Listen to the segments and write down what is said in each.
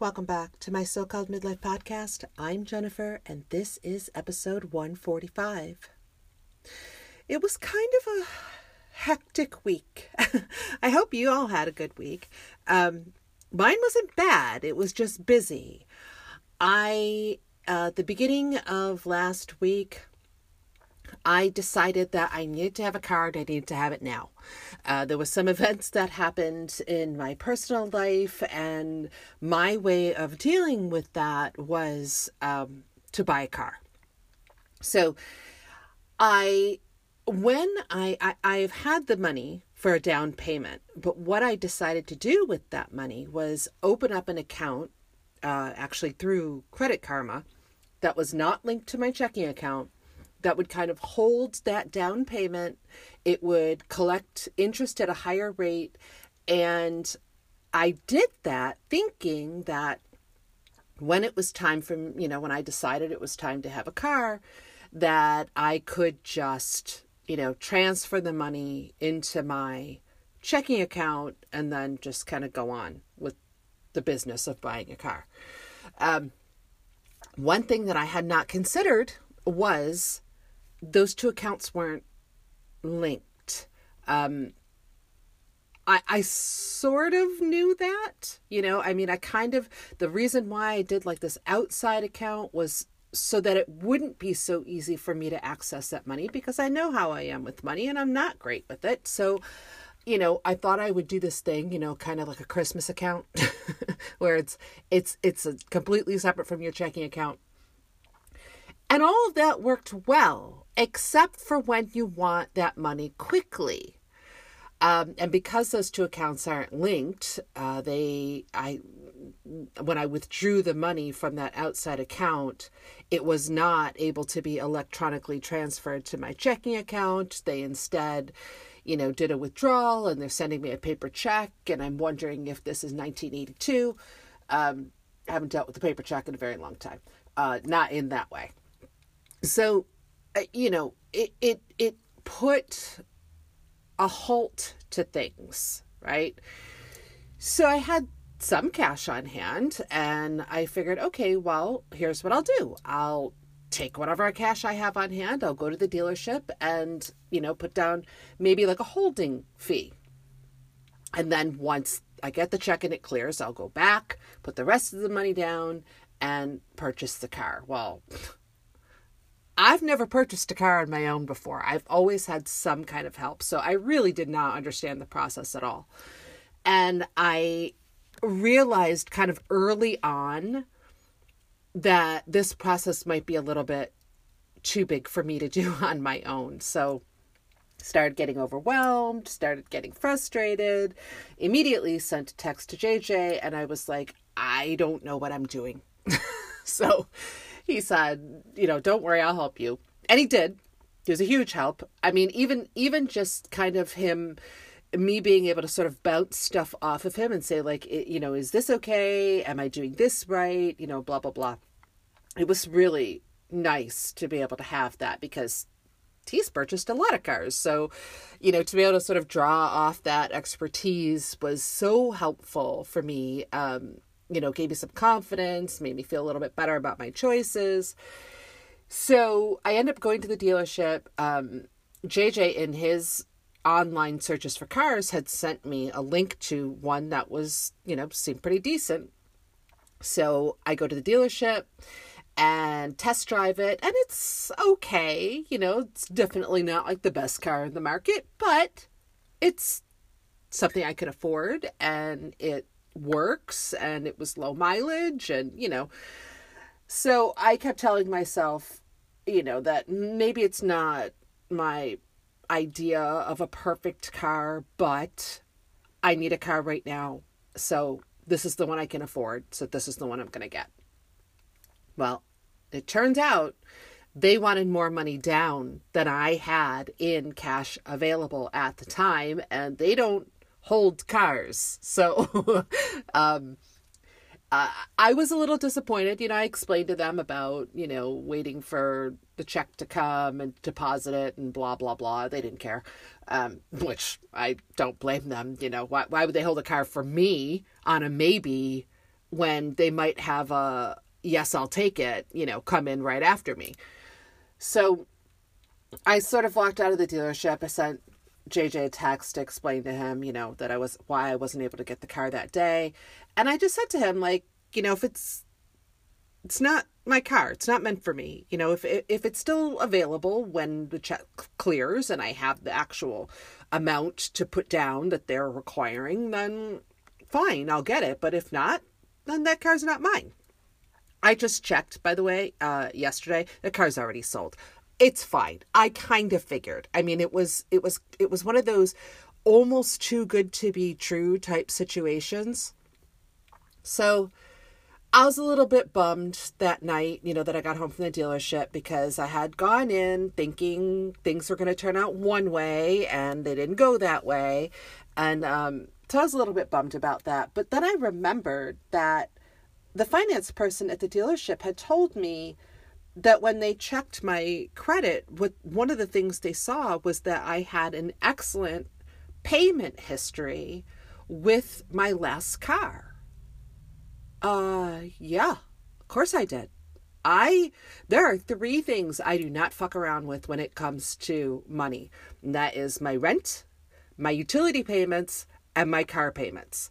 Welcome back to my so called midlife podcast. I'm Jennifer, and this is episode 145. It was kind of a hectic week. I hope you all had a good week. Um, mine wasn't bad, it was just busy. I, uh, the beginning of last week, I decided that I needed to have a card. I needed to have it now. Uh, there was some events that happened in my personal life, and my way of dealing with that was um, to buy a car. So, I when I, I I've had the money for a down payment, but what I decided to do with that money was open up an account, uh, actually through Credit Karma, that was not linked to my checking account that would kind of hold that down payment. It would collect interest at a higher rate. And I did that thinking that when it was time for, you know, when I decided it was time to have a car, that I could just, you know, transfer the money into my checking account and then just kind of go on with the business of buying a car. Um, one thing that I had not considered was those two accounts weren't linked. Um, I, I sort of knew that, you know, I mean, I kind of, the reason why I did like this outside account was so that it wouldn't be so easy for me to access that money because I know how I am with money and I'm not great with it. So, you know, I thought I would do this thing, you know, kind of like a Christmas account where it's it's it's a completely separate from your checking account. And all of that worked well except for when you want that money quickly. Um, and because those two accounts aren't linked, uh, they I when I withdrew the money from that outside account, it was not able to be electronically transferred to my checking account. They instead, you know, did a withdrawal and they're sending me a paper check. And I'm wondering if this is 1982. Um, I haven't dealt with the paper check in a very long time. Uh, not in that way. So Uh, you know, it it it put a halt to things, right? So I had some cash on hand and I figured, okay, well, here's what I'll do. I'll take whatever cash I have on hand, I'll go to the dealership and, you know, put down maybe like a holding fee. And then once I get the check and it clears, I'll go back, put the rest of the money down and purchase the car. Well, I've never purchased a car on my own before. I've always had some kind of help. So I really did not understand the process at all. And I realized kind of early on that this process might be a little bit too big for me to do on my own. So started getting overwhelmed, started getting frustrated, immediately sent a text to JJ and I was like, I don't know what I'm doing. so he said, you know, don't worry, I'll help you. And he did. He was a huge help. I mean, even even just kind of him me being able to sort of bounce stuff off of him and say like you know is this okay am i doing this right you know blah blah blah it was really nice to be able to have that because he's purchased a lot of cars so you know to be able to sort of draw off that expertise was so helpful for me um you know, gave me some confidence, made me feel a little bit better about my choices. So I end up going to the dealership. Um, JJ, in his online searches for cars, had sent me a link to one that was, you know, seemed pretty decent. So I go to the dealership and test drive it, and it's okay. You know, it's definitely not like the best car in the market, but it's something I could afford, and it works and it was low mileage and you know. So i kept telling myself you know that maybe it's not my idea of a perfect car but i need a car right now. So this is the one i can afford. So this is the one i'm going to get. Well it turns out they wanted more money down than i had in cash available at the time and they don't hold cars. So, um, uh, I was a little disappointed. You know, I explained to them about, you know, waiting for the check to come and deposit it and blah, blah, blah. They didn't care, um, which I don't blame them. You know, why, why would they hold a car for me on a maybe when they might have a yes, I'll take it, you know, come in right after me? So I sort of walked out of the dealership. I sent JJ text to explain to him, you know, that I was why I wasn't able to get the car that day. And I just said to him, like, you know, if it's it's not my car, it's not meant for me. You know, if if it's still available when the check clears and I have the actual amount to put down that they're requiring, then fine, I'll get it. But if not, then that car's not mine. I just checked, by the way, uh, yesterday. The car's already sold it's fine. I kind of figured. I mean, it was it was it was one of those almost too good to be true type situations. So I was a little bit bummed that night, you know, that I got home from the dealership because I had gone in thinking things were going to turn out one way and they didn't go that way. And um, so I was a little bit bummed about that. But then I remembered that the finance person at the dealership had told me that when they checked my credit, what one of the things they saw was that I had an excellent payment history with my last car. Uh yeah, of course I did. I there are three things I do not fuck around with when it comes to money. And that is my rent, my utility payments, and my car payments.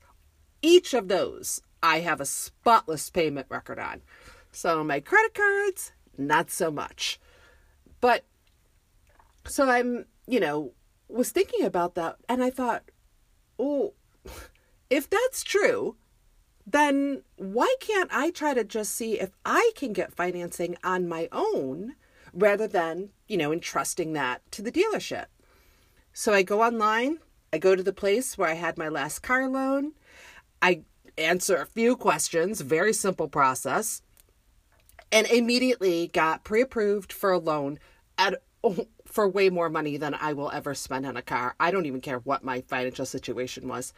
Each of those I have a spotless payment record on. So my credit cards, not so much. But so I'm, you know, was thinking about that and I thought, oh, if that's true, then why can't I try to just see if I can get financing on my own rather than, you know, entrusting that to the dealership? So I go online, I go to the place where I had my last car loan, I answer a few questions, very simple process and immediately got pre-approved for a loan at for way more money than I will ever spend on a car. I don't even care what my financial situation was.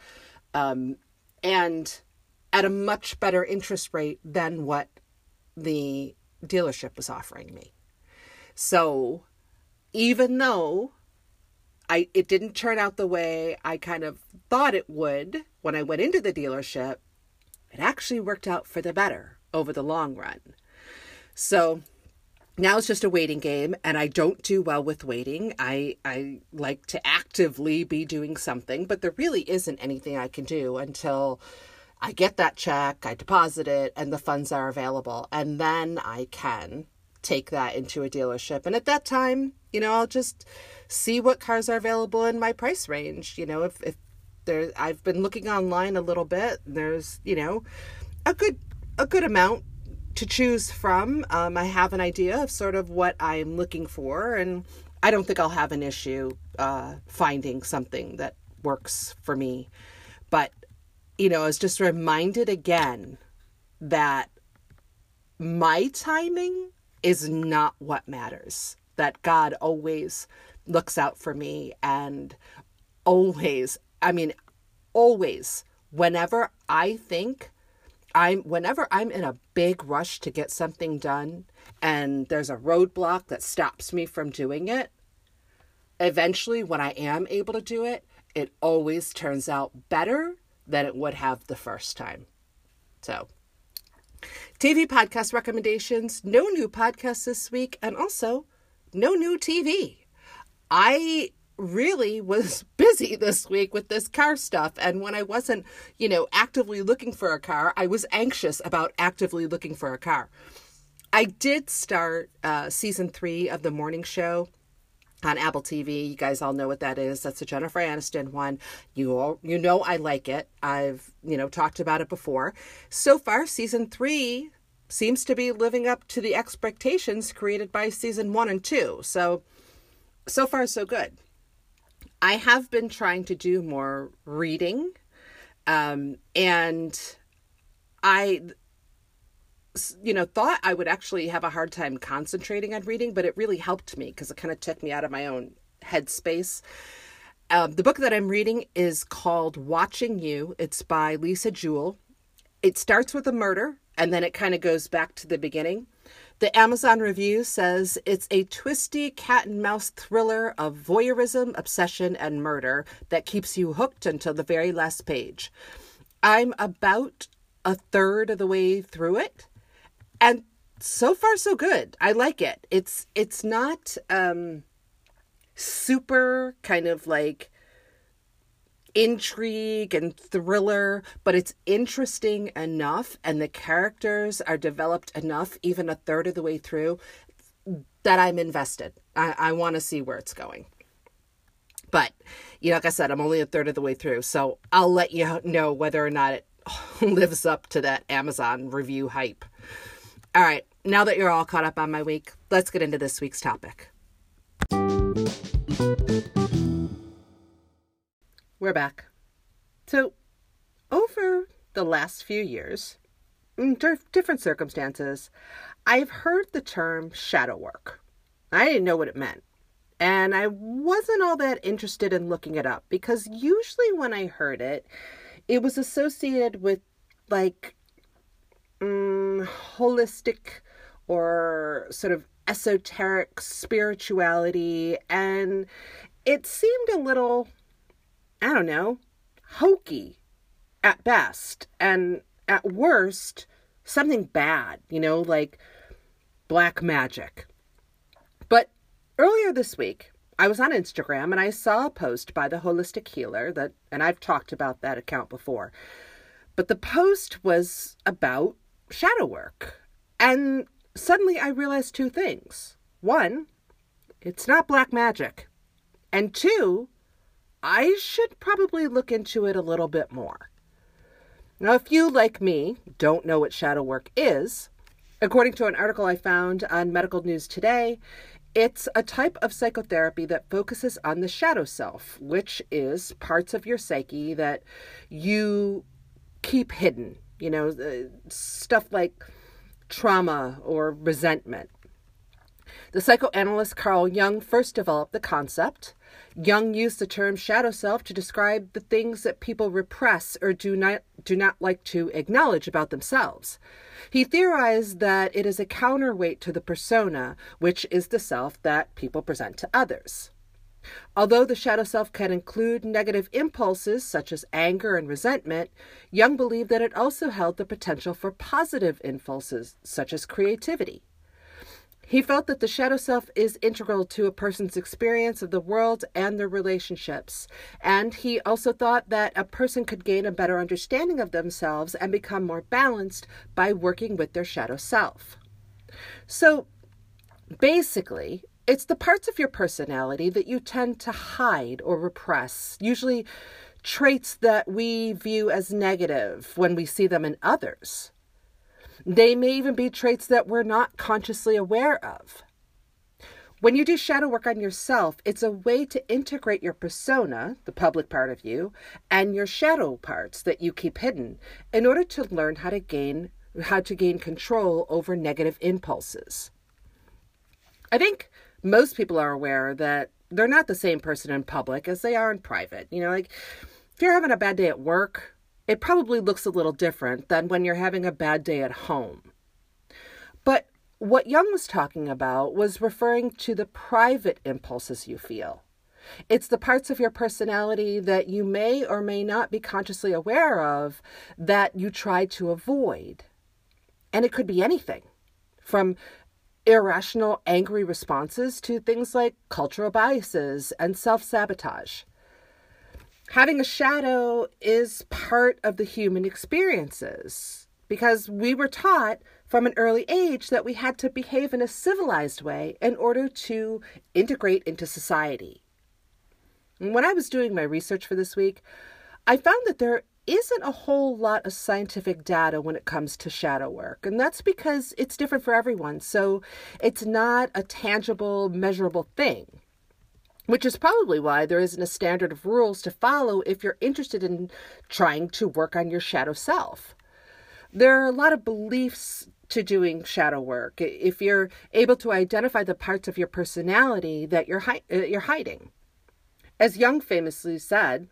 Um, and at a much better interest rate than what the dealership was offering me. So even though I it didn't turn out the way I kind of thought it would when I went into the dealership, it actually worked out for the better over the long run. So now it's just a waiting game and I don't do well with waiting. I I like to actively be doing something, but there really isn't anything I can do until I get that check, I deposit it and the funds are available and then I can take that into a dealership. And at that time, you know, I'll just see what cars are available in my price range. You know, if if there I've been looking online a little bit, there's, you know, a good a good amount to choose from. Um, I have an idea of sort of what I'm looking for, and I don't think I'll have an issue uh, finding something that works for me. But, you know, I was just reminded again that my timing is not what matters, that God always looks out for me and always, I mean, always, whenever I think I'm whenever I'm in a big rush to get something done and there's a roadblock that stops me from doing it, eventually when I am able to do it, it always turns out better than it would have the first time. So, TV podcast recommendations, no new podcasts this week and also no new TV. I really was busy this week with this car stuff. And when I wasn't, you know, actively looking for a car, I was anxious about actively looking for a car. I did start uh, season three of the morning show on Apple TV. You guys all know what that is. That's the Jennifer Aniston one. You all you know I like it. I've, you know, talked about it before. So far season 3 seems to be living up to the expectations created by season 1 and 2. So so far so good. I have been trying to do more reading. Um, and I, you know, thought I would actually have a hard time concentrating on reading, but it really helped me because it kind of took me out of my own headspace. Um, the book that I'm reading is called Watching You. It's by Lisa Jewell. it starts with a murder and then it kind of goes back to the beginning. The Amazon review says it's a twisty cat and mouse thriller of voyeurism, obsession, and murder that keeps you hooked until the very last page. I'm about a third of the way through it, and so far so good. I like it. It's it's not um super kind of like intrigue and thriller, but it's interesting enough and the characters are developed enough, even a third of the way through, that I'm invested. I, I want to see where it's going. But, you know, like I said, I'm only a third of the way through, so I'll let you know whether or not it lives up to that Amazon review hype. All right, now that you're all caught up on my week, let's get into this week's topic. We're back. So, over the last few years, in different circumstances, I've heard the term shadow work. I didn't know what it meant. And I wasn't all that interested in looking it up because usually when I heard it, it was associated with like um, holistic or sort of esoteric spirituality. And it seemed a little I don't know, hokey at best, and at worst, something bad, you know, like black magic. But earlier this week, I was on Instagram and I saw a post by the holistic healer that and I've talked about that account before. But the post was about shadow work. And suddenly I realized two things. One, it's not black magic. And two, I should probably look into it a little bit more. Now, if you, like me, don't know what shadow work is, according to an article I found on Medical News Today, it's a type of psychotherapy that focuses on the shadow self, which is parts of your psyche that you keep hidden. You know, uh, stuff like trauma or resentment. The psychoanalyst Carl Jung first developed the concept. Jung used the term shadow self to describe the things that people repress or do not do not like to acknowledge about themselves. He theorized that it is a counterweight to the persona, which is the self that people present to others. Although the shadow self can include negative impulses such as anger and resentment, Jung believed that it also held the potential for positive impulses such as creativity. He felt that the shadow self is integral to a person's experience of the world and their relationships. And he also thought that a person could gain a better understanding of themselves and become more balanced by working with their shadow self. So basically, it's the parts of your personality that you tend to hide or repress, usually traits that we view as negative when we see them in others. They may even be traits that we're not consciously aware of. When you do shadow work on yourself, it's a way to integrate your persona, the public part of you, and your shadow parts that you keep hidden in order to learn how to gain how to gain control over negative impulses. I think most people are aware that they're not the same person in public as they are in private. You know, like if you're having a bad day at work, it probably looks a little different than when you're having a bad day at home. But what Jung was talking about was referring to the private impulses you feel. It's the parts of your personality that you may or may not be consciously aware of that you try to avoid. And it could be anything from irrational, angry responses to things like cultural biases and self sabotage. Having a shadow is part of the human experiences because we were taught from an early age that we had to behave in a civilized way in order to integrate into society. When I was doing my research for this week, I found that there isn't a whole lot of scientific data when it comes to shadow work. And that's because it's different for everyone. So it's not a tangible, measurable thing which is probably why there isn't a standard of rules to follow if you're interested in trying to work on your shadow self. There are a lot of beliefs to doing shadow work if you're able to identify the parts of your personality that you're, hi- uh, you're hiding. As Jung famously said,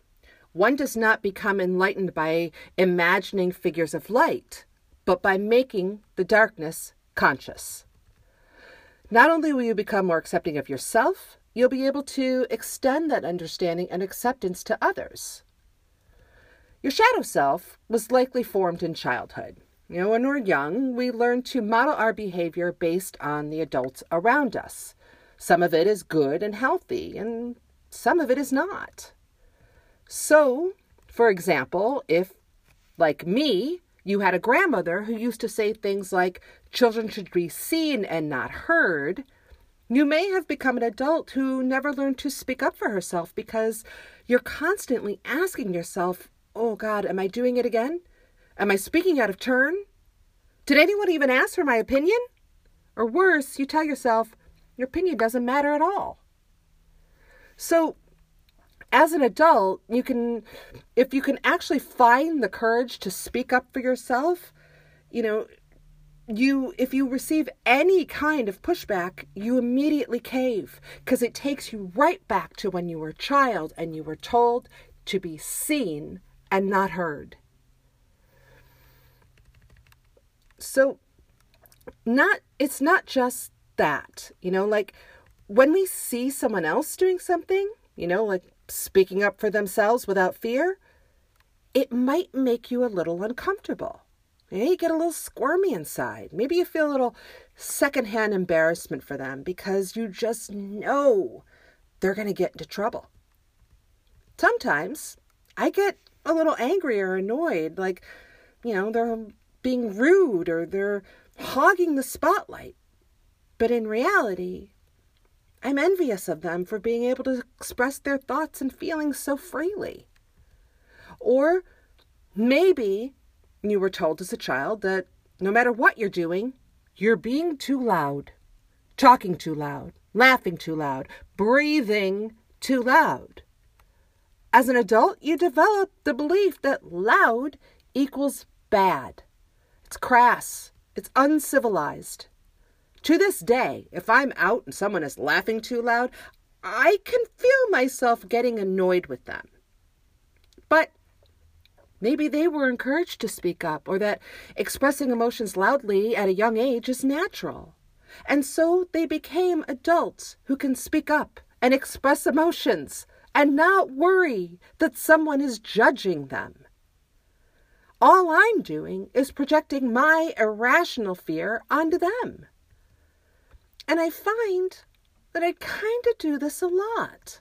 one does not become enlightened by imagining figures of light, but by making the darkness conscious. Not only will you become more accepting of yourself, you'll be able to extend that understanding and acceptance to others. Your shadow self was likely formed in childhood. You know, when we're young, we learn to model our behavior based on the adults around us. Some of it is good and healthy, and some of it is not. So, for example, if, like me, you had a grandmother who used to say things like, children should be seen and not heard, you may have become an adult who never learned to speak up for herself because you're constantly asking yourself, oh God, am I doing it again? Am I speaking out of turn? Did anyone even ask for my opinion? Or worse, you tell yourself, your opinion doesn't matter at all. So, as an adult, you can, if you can actually find the courage to speak up for yourself, you know, you if you receive any kind of pushback you immediately cave because it takes you right back to when you were a child and you were told to be seen and not heard. So not it's not just that you know like when we see someone else doing something you know like speaking up for themselves without fear it might make you a little uncomfortable Maybe you get a little squirmy inside. Maybe you feel a little secondhand embarrassment for them because you just know they're going to get into trouble. Sometimes I get a little angry or annoyed, like, you know, they're being rude or they're hogging the spotlight. But in reality, I'm envious of them for being able to express their thoughts and feelings so freely. Or maybe you were told as a child that no matter what you're doing, you're being too loud, talking too loud, laughing too loud, breathing too loud. As an adult, you develop the belief that loud equals bad. It's crass, it's uncivilized. To this day, if I'm out and someone is laughing too loud, I can feel myself getting annoyed with them. But Maybe they were encouraged to speak up, or that expressing emotions loudly at a young age is natural. And so they became adults who can speak up and express emotions and not worry that someone is judging them. All I'm doing is projecting my irrational fear onto them. And I find that I kind of do this a lot.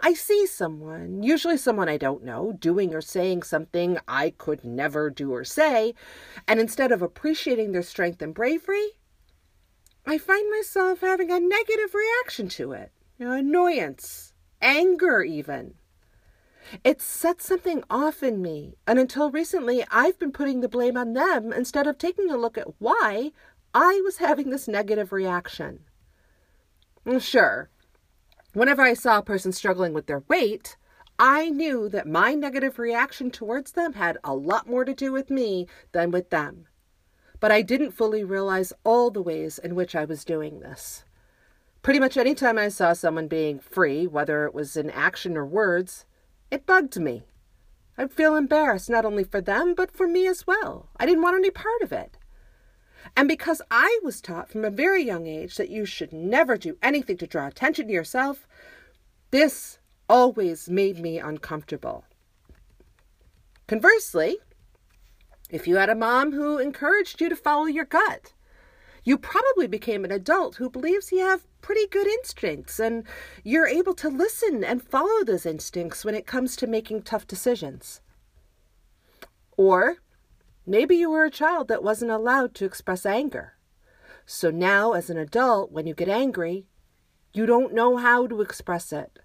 I see someone, usually someone I don't know, doing or saying something I could never do or say, and instead of appreciating their strength and bravery, I find myself having a negative reaction to it. Annoyance, anger, even. It sets something off in me, and until recently, I've been putting the blame on them instead of taking a look at why I was having this negative reaction. Sure, Whenever I saw a person struggling with their weight, I knew that my negative reaction towards them had a lot more to do with me than with them. But I didn't fully realize all the ways in which I was doing this. Pretty much any time I saw someone being free, whether it was in action or words, it bugged me. I'd feel embarrassed not only for them, but for me as well. I didn't want any part of it. And because I was taught from a very young age that you should never do anything to draw attention to yourself, this always made me uncomfortable. Conversely, if you had a mom who encouraged you to follow your gut, you probably became an adult who believes you have pretty good instincts and you're able to listen and follow those instincts when it comes to making tough decisions. Or Maybe you were a child that wasn't allowed to express anger. So now, as an adult, when you get angry, you don't know how to express it.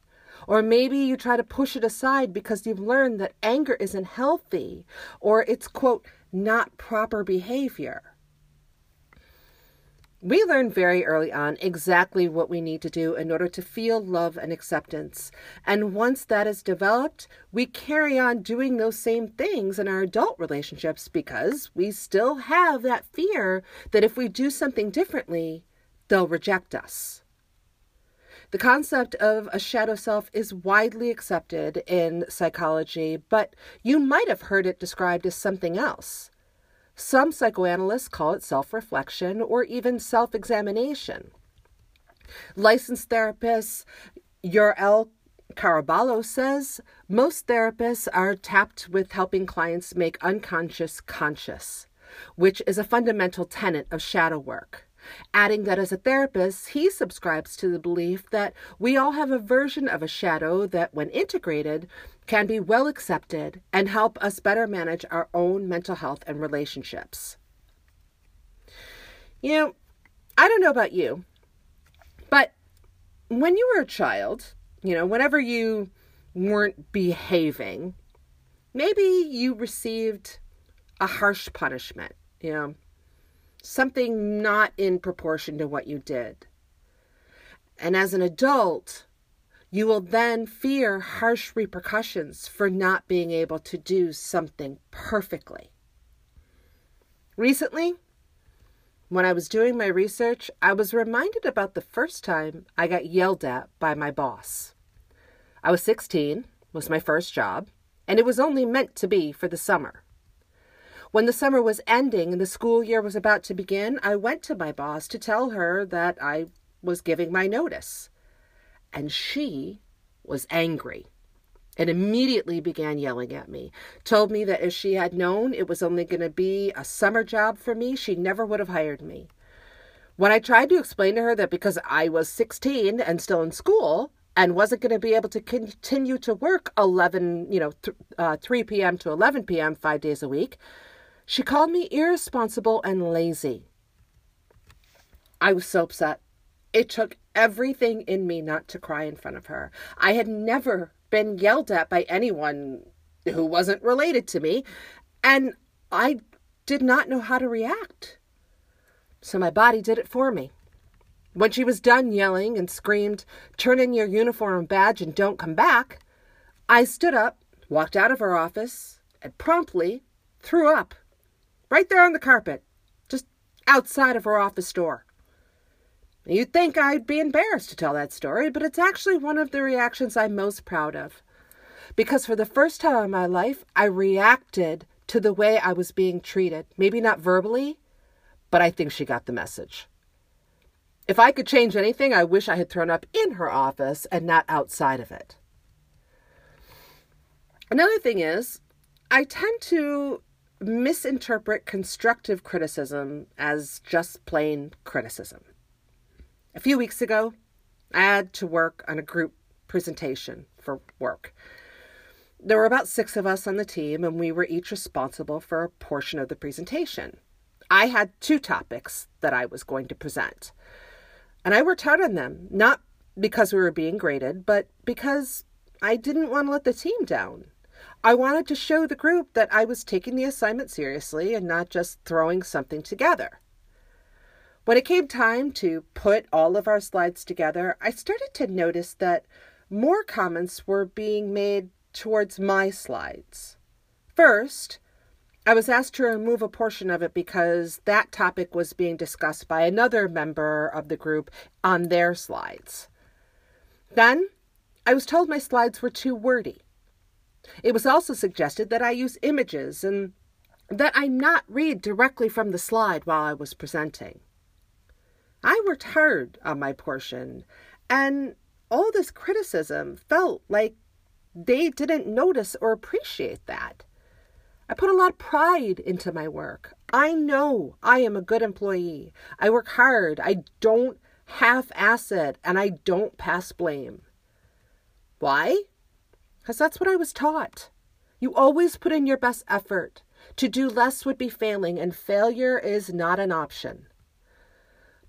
Or maybe you try to push it aside because you've learned that anger isn't healthy or it's, quote, not proper behavior. We learn very early on exactly what we need to do in order to feel love and acceptance. And once that is developed, we carry on doing those same things in our adult relationships because we still have that fear that if we do something differently, they'll reject us. The concept of a shadow self is widely accepted in psychology, but you might have heard it described as something else. Some psychoanalysts call it self reflection or even self examination. Licensed therapist Yoel Caraballo says most therapists are tapped with helping clients make unconscious conscious, which is a fundamental tenet of shadow work adding that as a therapist, he subscribes to the belief that we all have a version of a shadow that, when integrated, can be well accepted and help us better manage our own mental health and relationships. You know, I don't know about you, but when you were a child, you know, whenever you weren't behaving, maybe you received a harsh punishment, you know, something not in proportion to what you did. And as an adult, you will then fear harsh repercussions for not being able to do something perfectly. Recently, when I was doing my research, I was reminded about the first time I got yelled at by my boss. I was 16, was my first job, and it was only meant to be for the summer. When the summer was ending and the school year was about to begin, I went to my boss to tell her that I was giving my notice. And she was angry and immediately began yelling at me. Told me that if she had known it was only going to be a summer job for me, she never would have hired me. When I tried to explain to her that because I was 16 and still in school and wasn't going to be able to continue to work 11, you know, th- uh, 3 p.m. to 11 p.m. five days a week, she called me irresponsible and lazy. I was so upset. It took everything in me not to cry in front of her. I had never been yelled at by anyone who wasn't related to me, and I did not know how to react. So my body did it for me. When she was done yelling and screamed, Turn in your uniform badge and don't come back, I stood up, walked out of her office, and promptly threw up right there on the carpet, just outside of her office door. You'd think I'd be embarrassed to tell that story, but it's actually one of the reactions I'm most proud of. Because for the first time in my life, I reacted to the way I was being treated. Maybe not verbally, but I think she got the message. If I could change anything, I wish I had thrown up in her office and not outside of it. Another thing is, I tend to misinterpret constructive criticism as just plain criticism. A few weeks ago, I had to work on a group presentation for work. There were about six of us on the team, and we were each responsible for a portion of the presentation. I had two topics that I was going to present, and I worked hard on them, not because we were being graded, but because I didn't want to let the team down. I wanted to show the group that I was taking the assignment seriously and not just throwing something together. When it came time to put all of our slides together, I started to notice that more comments were being made towards my slides. First, I was asked to remove a portion of it because that topic was being discussed by another member of the group on their slides. Then, I was told my slides were too wordy. It was also suggested that I use images and that I not read directly from the slide while I was presenting. I worked hard on my portion, and all this criticism felt like they didn't notice or appreciate that. I put a lot of pride into my work. I know I am a good employee. I work hard. I don't half ass it, and I don't pass blame. Why? because that's what I was taught. You always put in your best effort. To do less would be failing, and failure is not an option.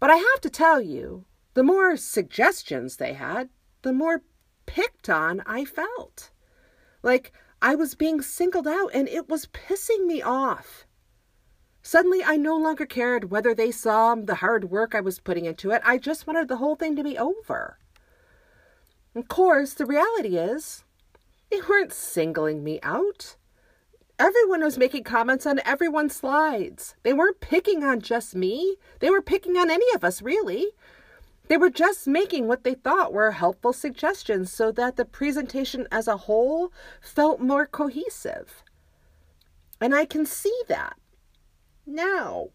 But I have to tell you, the more suggestions they had, the more picked on I felt. Like I was being singled out, and it was pissing me off. Suddenly, I no longer cared whether they saw the hard work I was putting into it. I just wanted the whole thing to be over. Of course, the reality is, they weren't singling me out. Everyone was making comments on everyone's slides. They weren't picking on just me, they were picking on any of us, really. They were just making what they thought were helpful suggestions so that the presentation as a whole felt more cohesive. And I can see that now.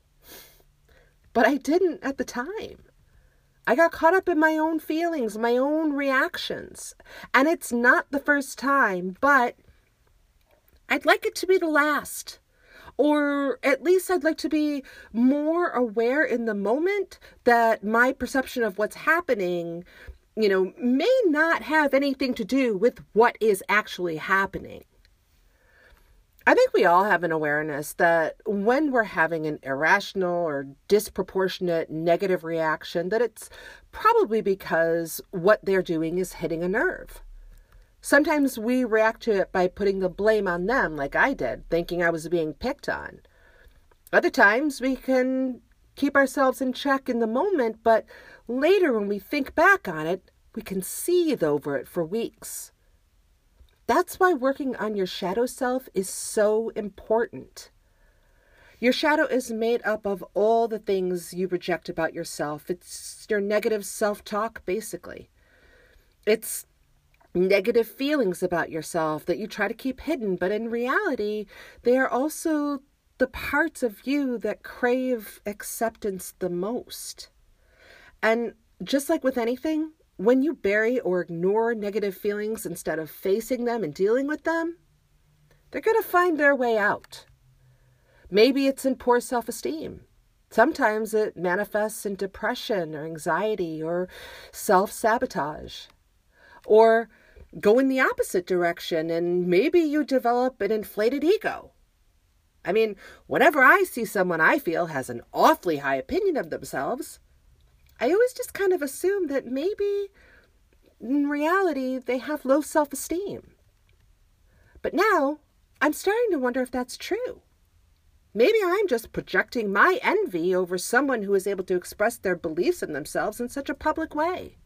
But I didn't at the time. I got caught up in my own feelings, my own reactions. And it's not the first time, but I'd like it to be the last. Or at least I'd like to be more aware in the moment that my perception of what's happening, you know, may not have anything to do with what is actually happening. I think we all have an awareness that when we're having an irrational or disproportionate negative reaction that it's probably because what they're doing is hitting a nerve. Sometimes we react to it by putting the blame on them, like I did, thinking I was being picked on. Other times we can keep ourselves in check in the moment, but later when we think back on it, we can seethe over it for weeks. That's why working on your shadow self is so important. Your shadow is made up of all the things you reject about yourself. It's your negative self talk, basically. It's negative feelings about yourself that you try to keep hidden, but in reality, they are also the parts of you that crave acceptance the most. And just like with anything, when you bury or ignore negative feelings instead of facing them and dealing with them, they're going to find their way out. Maybe it's in poor self esteem. Sometimes it manifests in depression or anxiety or self sabotage. Or go in the opposite direction and maybe you develop an inflated ego. I mean, whenever I see someone I feel has an awfully high opinion of themselves, I always just kind of assume that maybe in reality they have low self esteem. But now I'm starting to wonder if that's true. Maybe I'm just projecting my envy over someone who is able to express their beliefs in themselves in such a public way.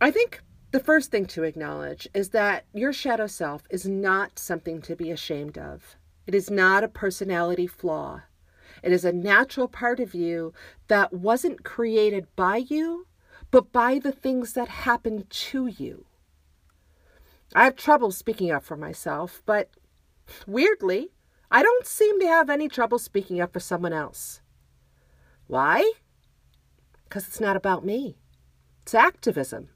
I think the first thing to acknowledge is that your shadow self is not something to be ashamed of. It is not a personality flaw. It is a natural part of you that wasn't created by you, but by the things that happened to you. I have trouble speaking up for myself, but weirdly, I don't seem to have any trouble speaking up for someone else. Why? Because it's not about me. It's activism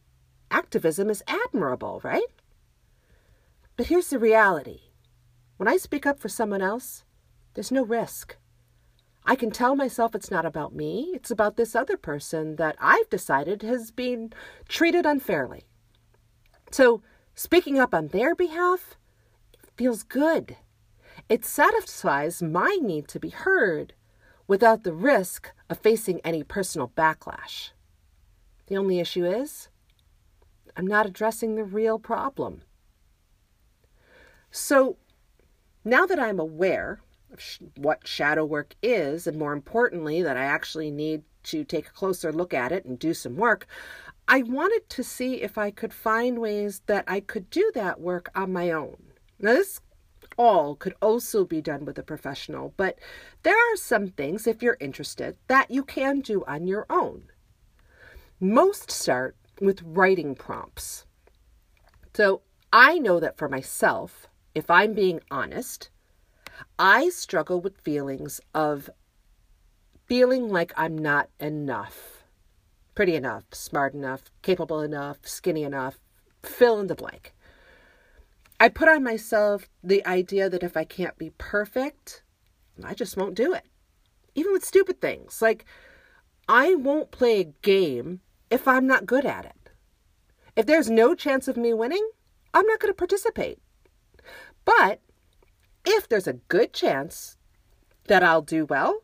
activism is admirable, right? But here's the reality when I speak up for someone else, there's no risk. I can tell myself it's not about me, it's about this other person that I've decided has been treated unfairly. So, speaking up on their behalf feels good. It satisfies my need to be heard without the risk of facing any personal backlash. The only issue is I'm not addressing the real problem. So now that I'm aware of sh- what shadow work is, and more importantly, that I actually need to take a closer look at it and do some work, I wanted to see if I could find ways that I could do that work on my own. Now, this all could also be done with a professional, but there are some things, if you're interested, that you can do on your own. Most start with writing prompts. So I know that for myself, if I'm being honest, I struggle with feelings of feeling like I'm not enough, pretty enough, smart enough, capable enough, skinny enough, fill in the blank. I put on myself the idea that if I can't be perfect, I just won't do it. Even with stupid things. Like, I won't play a game if I'm not good at it. If there's no chance of me winning, I'm not going to participate. But if there's a good chance that I'll do well,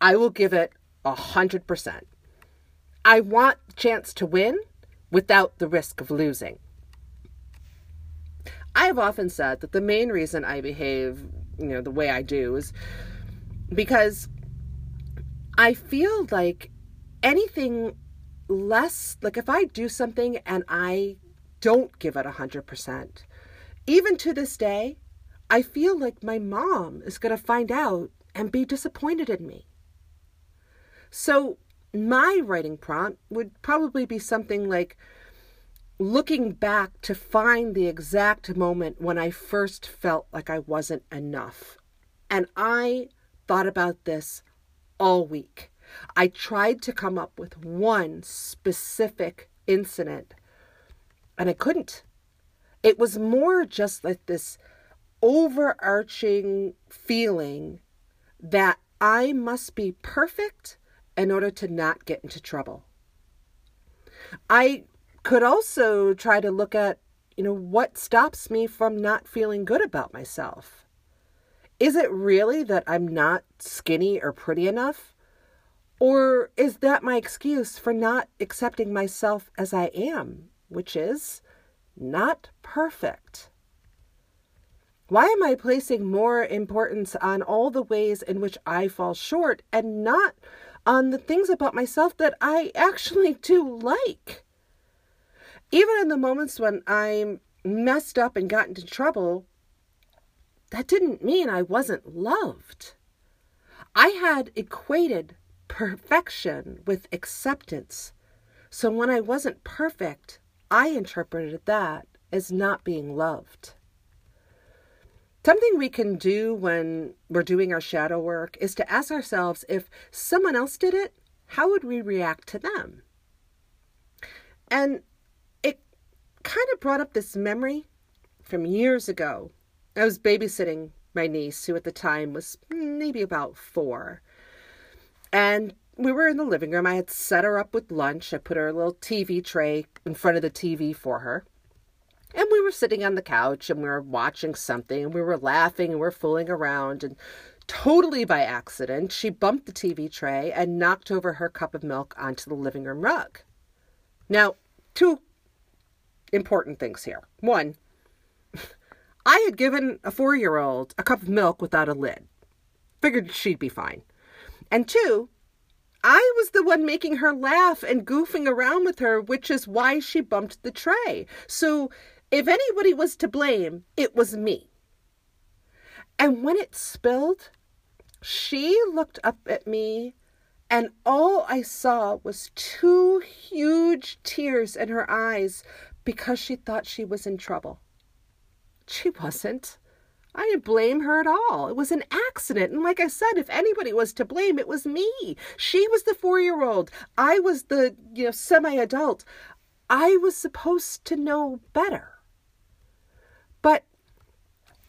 I will give it a hundred percent. I want chance to win without the risk of losing. I have often said that the main reason I behave, you know, the way I do is because I feel like anything less like if I do something and I don't give it a 100%, even to this day, I feel like my mom is going to find out and be disappointed in me. So my writing prompt would probably be something like looking back to find the exact moment when I first felt like I wasn't enough. And I thought about this all week. I tried to come up with one specific incident and I couldn't. It was more just like this overarching feeling that I must be perfect in order to not get into trouble. I could also try to look at, you know, what stops me from not feeling good about myself. Is it really that I'm not skinny or pretty enough? Or is that my excuse for not accepting myself as I am, which is not perfect? Why am I placing more importance on all the ways in which I fall short and not on the things about myself that I actually do like? Even in the moments when I'm messed up and got into trouble, that didn't mean I wasn't loved. I had equated perfection with acceptance. So when I wasn't perfect, I interpreted that as not being loved. Something we can do when we're doing our shadow work is to ask ourselves if someone else did it, how would we react to them? And it kind of brought up this memory from years ago. I was babysitting my niece, who at the time was maybe about four. And we were in the living room. I had set her up with lunch. I put her a little TV tray in front of the TV for her. And we were sitting on the couch and we were watching something and we were laughing and we are fooling around. And totally by accident, she bumped the TV tray and knocked over her cup of milk onto the living room rug. Now, two important things here. One, I had given a four year old a cup of milk without a lid. Figured she'd be fine. And two, I was the one making her laugh and goofing around with her, which is why she bumped the tray. So if anybody was to blame, it was me. And when it spilled, she looked up at me, and all I saw was two huge tears in her eyes because she thought she was in trouble. She wasn't. I didn't blame her at all. It was an accident. And like I said, if anybody was to blame, it was me. She was the four year old. I was the, you know, semi adult. I was supposed to know better. But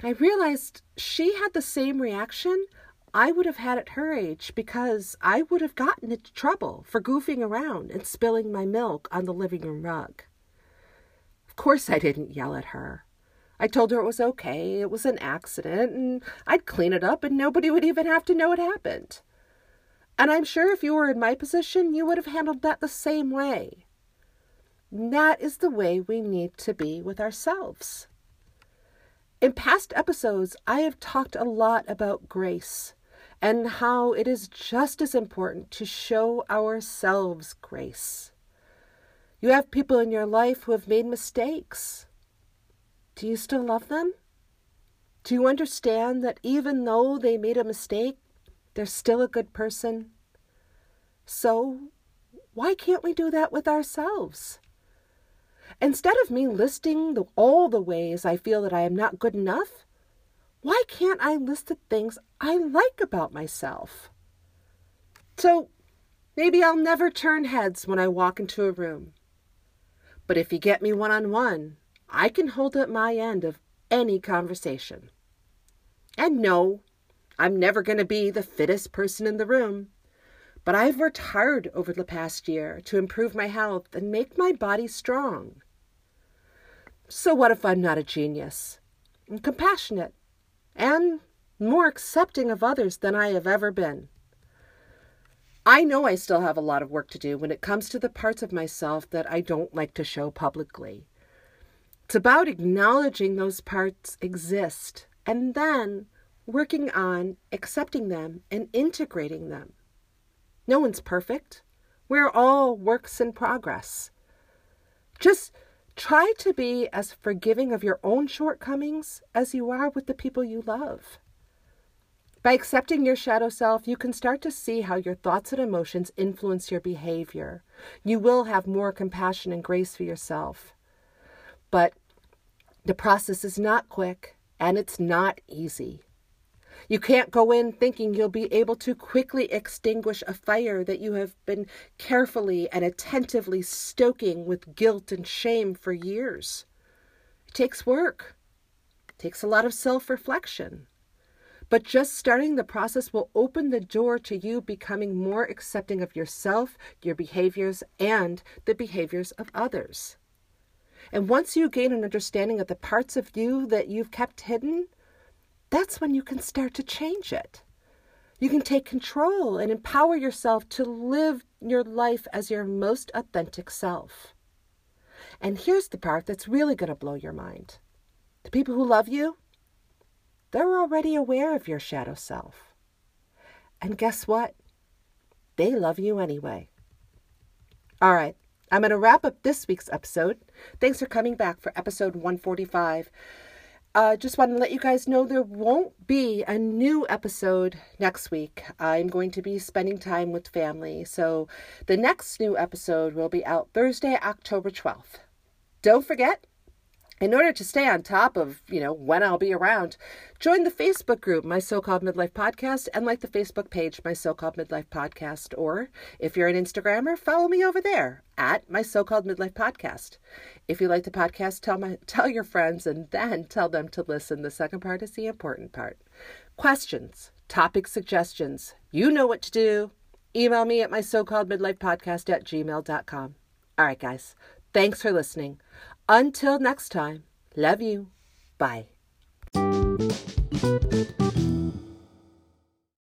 I realized she had the same reaction I would have had at her age because I would have gotten into trouble for goofing around and spilling my milk on the living room rug. Of course, I didn't yell at her. I told her it was okay, it was an accident, and I'd clean it up and nobody would even have to know it happened. And I'm sure if you were in my position, you would have handled that the same way. That is the way we need to be with ourselves. In past episodes, I have talked a lot about grace and how it is just as important to show ourselves grace. You have people in your life who have made mistakes do you still love them? Do you understand that even though they made a mistake, they're still a good person? So, why can't we do that with ourselves? Instead of me listing the, all the ways I feel that I am not good enough, why can't I list the things I like about myself? So, maybe I'll never turn heads when I walk into a room. But if you get me one on one, I can hold up my end of any conversation. And no, I'm never going to be the fittest person in the room. But I've worked hard over the past year to improve my health and make my body strong. So, what if I'm not a genius? I'm compassionate and more accepting of others than I have ever been. I know I still have a lot of work to do when it comes to the parts of myself that I don't like to show publicly. It's about acknowledging those parts exist and then working on accepting them and integrating them. No one's perfect. We're all works in progress. Just try to be as forgiving of your own shortcomings as you are with the people you love. By accepting your shadow self, you can start to see how your thoughts and emotions influence your behavior. You will have more compassion and grace for yourself. But the process is not quick and it's not easy. You can't go in thinking you'll be able to quickly extinguish a fire that you have been carefully and attentively stoking with guilt and shame for years. It takes work, it takes a lot of self reflection. But just starting the process will open the door to you becoming more accepting of yourself, your behaviors, and the behaviors of others. And once you gain an understanding of the parts of you that you've kept hidden, that's when you can start to change it. You can take control and empower yourself to live your life as your most authentic self. And here's the part that's really going to blow your mind the people who love you, they're already aware of your shadow self. And guess what? They love you anyway. All right, I'm going to wrap up this week's episode. Thanks for coming back for episode 145. Uh, just want to let you guys know there won't be a new episode next week. I'm going to be spending time with family. So the next new episode will be out Thursday, October 12th. Don't forget, in order to stay on top of, you know, when I'll be around, join the Facebook group, My So-Called Midlife Podcast, and like the Facebook page, My So-Called Midlife Podcast. Or if you're an Instagrammer, follow me over there at My So-Called Midlife Podcast. If you like the podcast, tell my tell your friends and then tell them to listen. The second part is the important part. Questions, topic suggestions, you know what to do. Email me at my so-called midlife podcast at gmail.com. All right, guys. Thanks for listening. Until next time, love you. Bye.